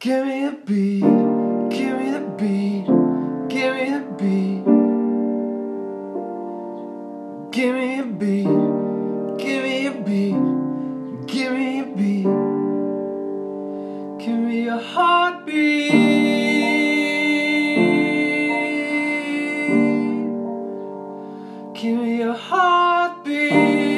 Give me the beat, give me the beat, give me the beat. Give me a beat, give me a beat, give me a beat. Give me a heartbeat. Give me a heartbeat.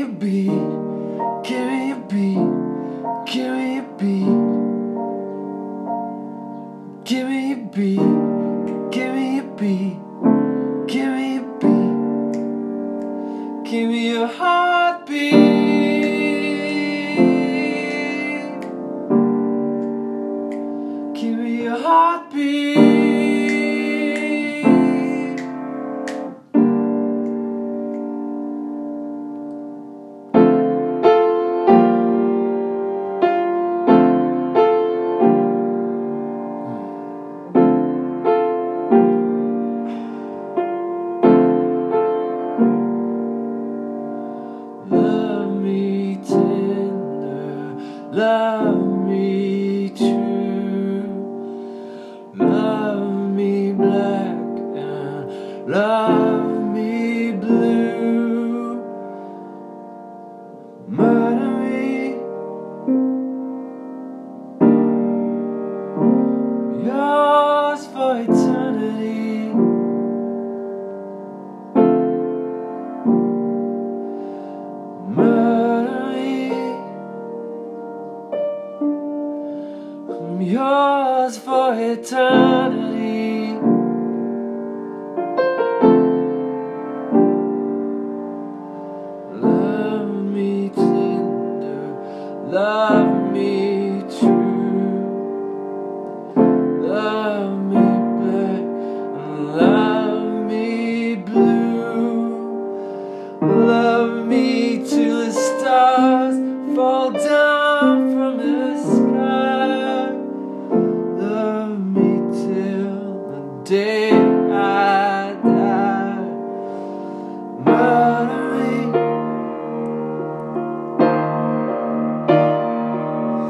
be blue. Murder me. Yours for eternity. Me. I'm yours for eternity.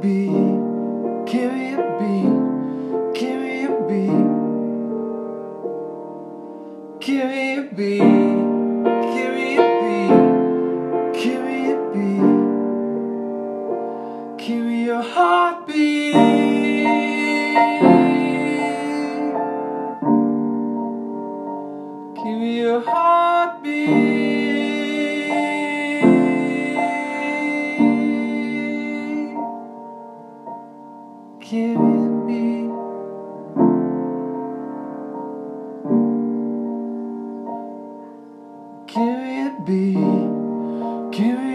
be Give me